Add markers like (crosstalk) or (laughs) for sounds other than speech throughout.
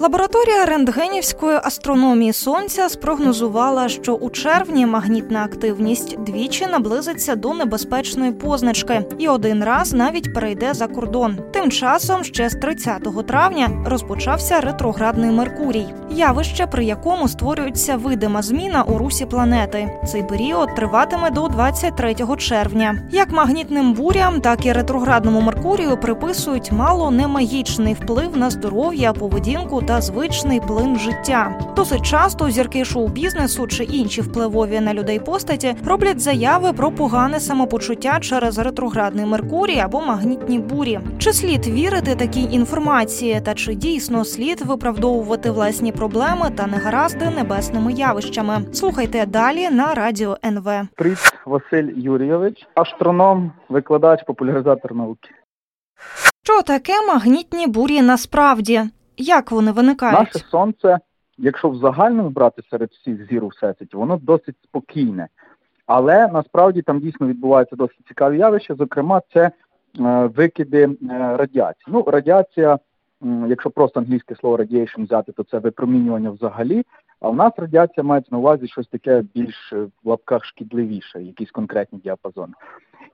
Лабораторія рентгенівської астрономії сонця спрогнозувала, що у червні магнітна активність двічі наблизиться до небезпечної позначки і один раз навіть перейде за кордон. Тим часом ще з 30 травня розпочався ретроградний Меркурій, явище, при якому створюється видима зміна у русі планети. Цей період триватиме до 23 червня. Як магнітним бурям, так і ретроградному Меркурію приписують мало не магічний вплив на здоров'я, поведінку та звичний плин життя. Досить часто зірки шоу-бізнесу чи інші впливові на людей постаті роблять заяви про погане самопочуття через ретроградний Меркурій або магнітні бурі. Чи слід вірити такій інформації, та чи дійсно слід виправдовувати власні проблеми та негаразди небесними явищами? Слухайте далі на радіо НВ. Привіт, Василь Юрійович, астроном, викладач, популяризатор науки. Що таке магнітні бурі насправді? Як вони виникають? Наше сонце, якщо в загальному брати серед всіх зір у всесвіті, воно досить спокійне. Але насправді там дійсно відбуваються досить цікаві явища. Зокрема, це е, викиди е, радіації. Ну, радіація, якщо просто англійське слово radiation взяти, то це випромінювання взагалі. А в нас радіація мається на увазі щось таке більш е, в лапках шкідливіше, якісь конкретні діапазони.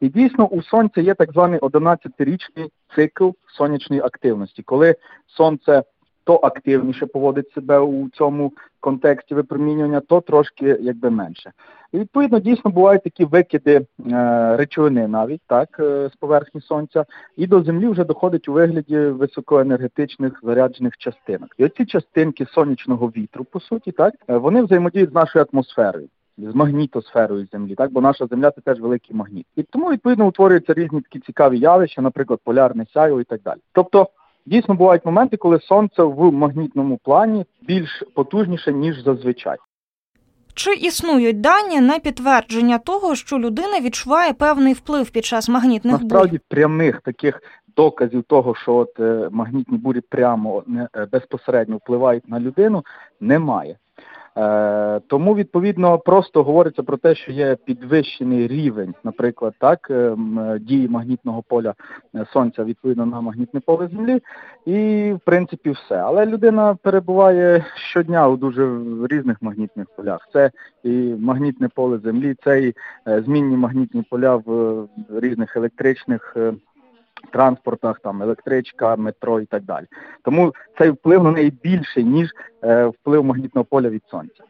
І дійсно у сонця є так званий 11-річний цикл сонячної активності, коли сонце то активніше поводить себе у цьому контексті випромінювання, то трошки якби менше. І відповідно дійсно бувають такі викиди е, речовини навіть так е, з поверхні сонця, і до землі вже доходить у вигляді високоенергетичних заряджених частинок. І оці частинки сонячного вітру, по суті, так е, вони взаємодіють з нашою атмосферою. З магнітосферою землі, так бо наша земля це теж великий магніт, і тому відповідно утворюються різні такі цікаві явища, наприклад, полярне сяйво і так далі. Тобто Дійсно, бувають моменти, коли сонце в магнітному плані більш потужніше, ніж зазвичай. Чи існують дані на підтвердження того, що людина відчуває певний вплив під час магнітних бурь? Насправді прямих таких доказів того, що от е, магнітні бурі прямо е, безпосередньо впливають на людину, немає. Е, тому відповідно просто говориться про те, що є підвищений рівень, наприклад, так е, дії магнітного поля е, сонця відповідно на магнітне поле землі, і в принципі все. Але людина перебуває щодня у дуже різних магнітних полях. Це і магнітне поле землі, це і змінні магнітні поля в різних електричних транспортах, там електричка, метро і так далі. Тому цей вплив на неї більший, ніж е, вплив магнітного поля від сонця.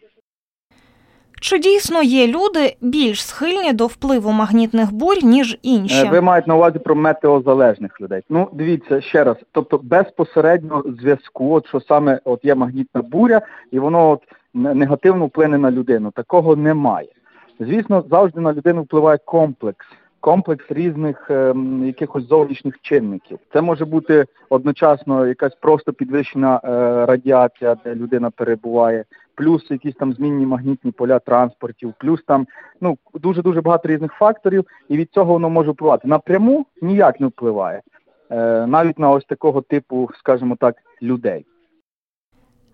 Чи дійсно є люди більш схильні до впливу магнітних бурь, ніж інші? Е, ви маєте на увазі про метеозалежних людей. Ну, дивіться ще раз, тобто безпосередньо зв'язку, от що саме от є магнітна буря, і воно от негативно вплине на людину. Такого немає. Звісно, завжди на людину впливає комплекс комплекс різних е, якихось зовнішніх чинників. Це може бути одночасно якась просто підвищена е, радіація, де людина перебуває, плюс якісь там змінні магнітні поля транспортів, плюс там ну дуже дуже багато різних факторів, і від цього воно може впливати. Напряму ніяк не впливає, е, навіть на ось такого типу, скажімо так, людей.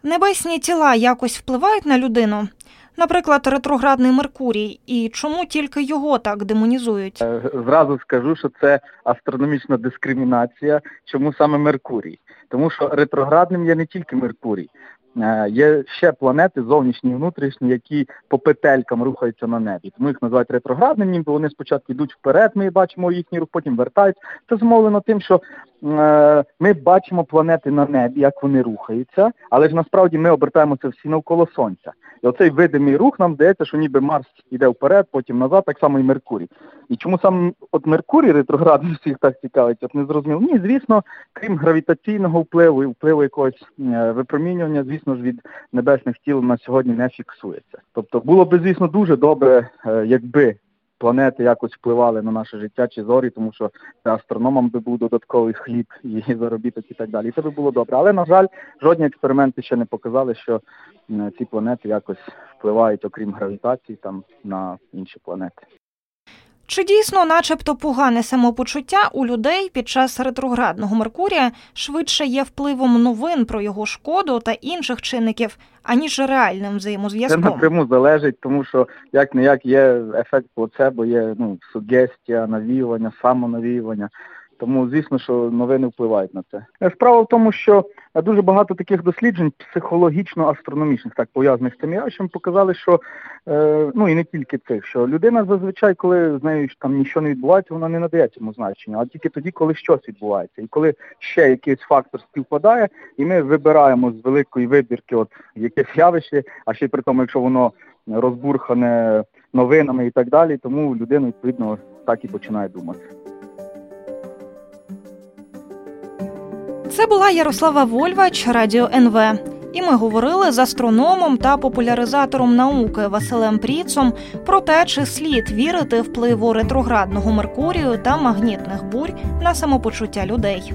Небесні тіла якось впливають на людину. Наприклад, ретроградний Меркурій, і чому тільки його так демонізують? Е, зразу скажу, що це астрономічна дискримінація. Чому саме Меркурій? Тому що ретроградним є не тільки Меркурій. Е, є ще планети зовнішні і внутрішні, які по петелькам рухаються на небі. Тому їх називають ретроградними, ніби вони спочатку йдуть вперед, ми бачимо їхній рух, потім вертаються. Це зумовлено тим, що е, ми бачимо планети на небі, як вони рухаються, але ж насправді ми обертаємося всі навколо Сонця. І оцей видимий рух нам здається, що ніби Марс йде вперед, потім назад, так само і Меркурій. І чому саме от Меркурій ретроградний всіх так цікавить, от не зрозуміло. Ні, звісно, крім гравітаційного впливу і впливу якогось е, випромінювання, звісно ж, від небесних тіл на сьогодні не фіксується. Тобто було б, звісно, дуже добре, е, якби планети якось впливали на наше життя чи зорі, тому що астрономам би був додатковий хліб і (laughs) заробіток і так далі. І це би було добре. Але, на жаль, жодні експерименти ще не показали, що ці планети якось впливають, окрім гравітації, там на інші планети. Чи дійсно, начебто, погане самопочуття у людей під час ретроградного Меркурія швидше є впливом новин про його шкоду та інших чинників, аніж реальним Це напряму залежить, тому що як не як є ефект плацебо, є ну, сугестія, навіювання, самонавіювання. Тому, звісно, що новини впливають на це. Е, Справа в тому, що е, дуже багато таких досліджень психологічно-астрономічних, так пов'язаних з цим явищем, показали, що е, ну і не тільки цих, що людина зазвичай, коли з нею там нічого не відбувається, вона не надає цьому значення, а тільки тоді, коли щось відбувається. І коли ще якийсь фактор співпадає, і ми вибираємо з великої вибірки от якесь явище, а ще й при тому, якщо воно розбурхане новинами і так далі, тому людина відповідно так і починає думати. Це була Ярослава Вольвач, Радіо НВ. І ми говорили з астрономом та популяризатором науки Василем Пріцом про те, чи слід вірити впливу ретроградного Меркурію та магнітних бурь на самопочуття людей.